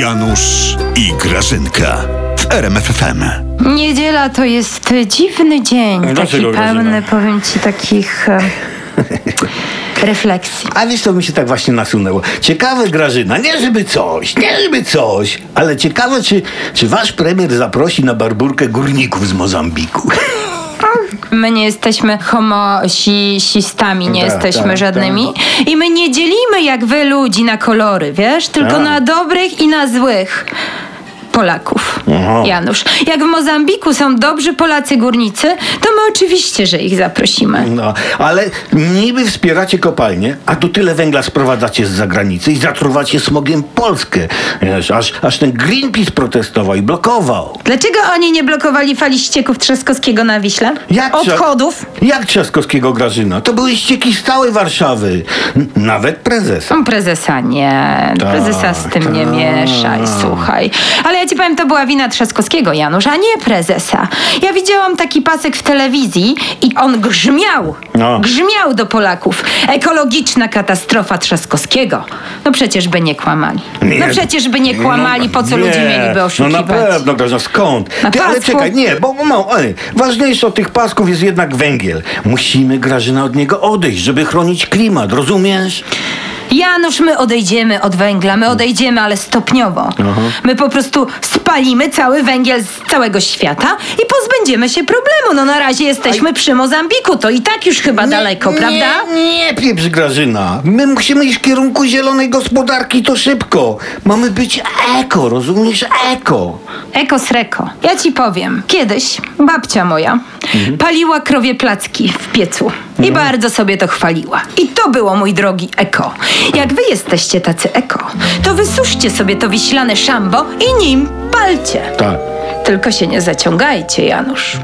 Janusz i Grażynka w RMFFM. Niedziela to jest dziwny dzień, taki Dlaczego, pełny, Grażyna? powiem ci, takich e, refleksji. A wiesz, to mi się tak właśnie nasunęło. Ciekawe, Grażyna, nie żeby coś, nie żeby coś, ale ciekawe, czy, czy wasz premier zaprosi na barburkę górników z Mozambiku. My nie jesteśmy homosistami, nie Tak, jesteśmy tak, żadnymi. I my nie dzielimy jak wy ludzi na kolory, wiesz? Tylko Tak. na dobrych i na złych. Polaków. Aha. Janusz. Jak w Mozambiku są dobrzy Polacy górnicy, to my oczywiście, że ich zaprosimy. No, ale niby wspieracie kopalnie, a tu tyle węgla sprowadzacie z zagranicy i zatruwacie smogiem Polskę. Wiesz, aż, aż ten Greenpeace protestował i blokował. Dlaczego oni nie blokowali fali ścieków Trzaskowskiego na Wiśle? Jak Odchodów? Jak Trzaskowskiego Grażyna? To były ścieki z całej Warszawy. N- Nawet prezesa. Mm, Prezesa nie. Tak, Prezesa z tym nie tak. mieszaj, słuchaj. Ale ja ci powiem, to była wina Trzaskowskiego, Janusz, a nie prezesa. Ja widziałam taki pasek w telewizji i on grzmiał. No. Grzmiał do Polaków. Ekologiczna katastrofa Trzaskowskiego. No przecież by nie kłamali. No przecież by nie kłamali, po co nie. ludzie mieliby. No na pewno, Grażyna, skąd? Na Ty, ale pasku? czekaj, nie, bo no, ej, ważniejsze od tych pasków jest jednak węgiel. Musimy, Grażyna, od niego odejść, żeby chronić klimat, rozumiesz? Janusz, my odejdziemy od węgla, my odejdziemy, ale stopniowo. My po prostu spalimy cały węgiel z całego świata i pozbędziemy się problemu. No na razie jesteśmy przy Mozambiku, to i tak już chyba daleko, nie, prawda? Nie, pieprz Grażyna. My musimy iść w kierunku zielonej gospodarki, to szybko. Mamy być eko, rozumiesz? Eko. Eko sreko. Ja ci powiem, kiedyś babcia moja paliła krowie placki w piecu i bardzo sobie to chwaliła. I to było, mój drogi, eko. Jak wy jesteście tacy eko, to wysuszcie sobie to wiślane szambo i nim palcie. Tak. Tylko się nie zaciągajcie, Janusz.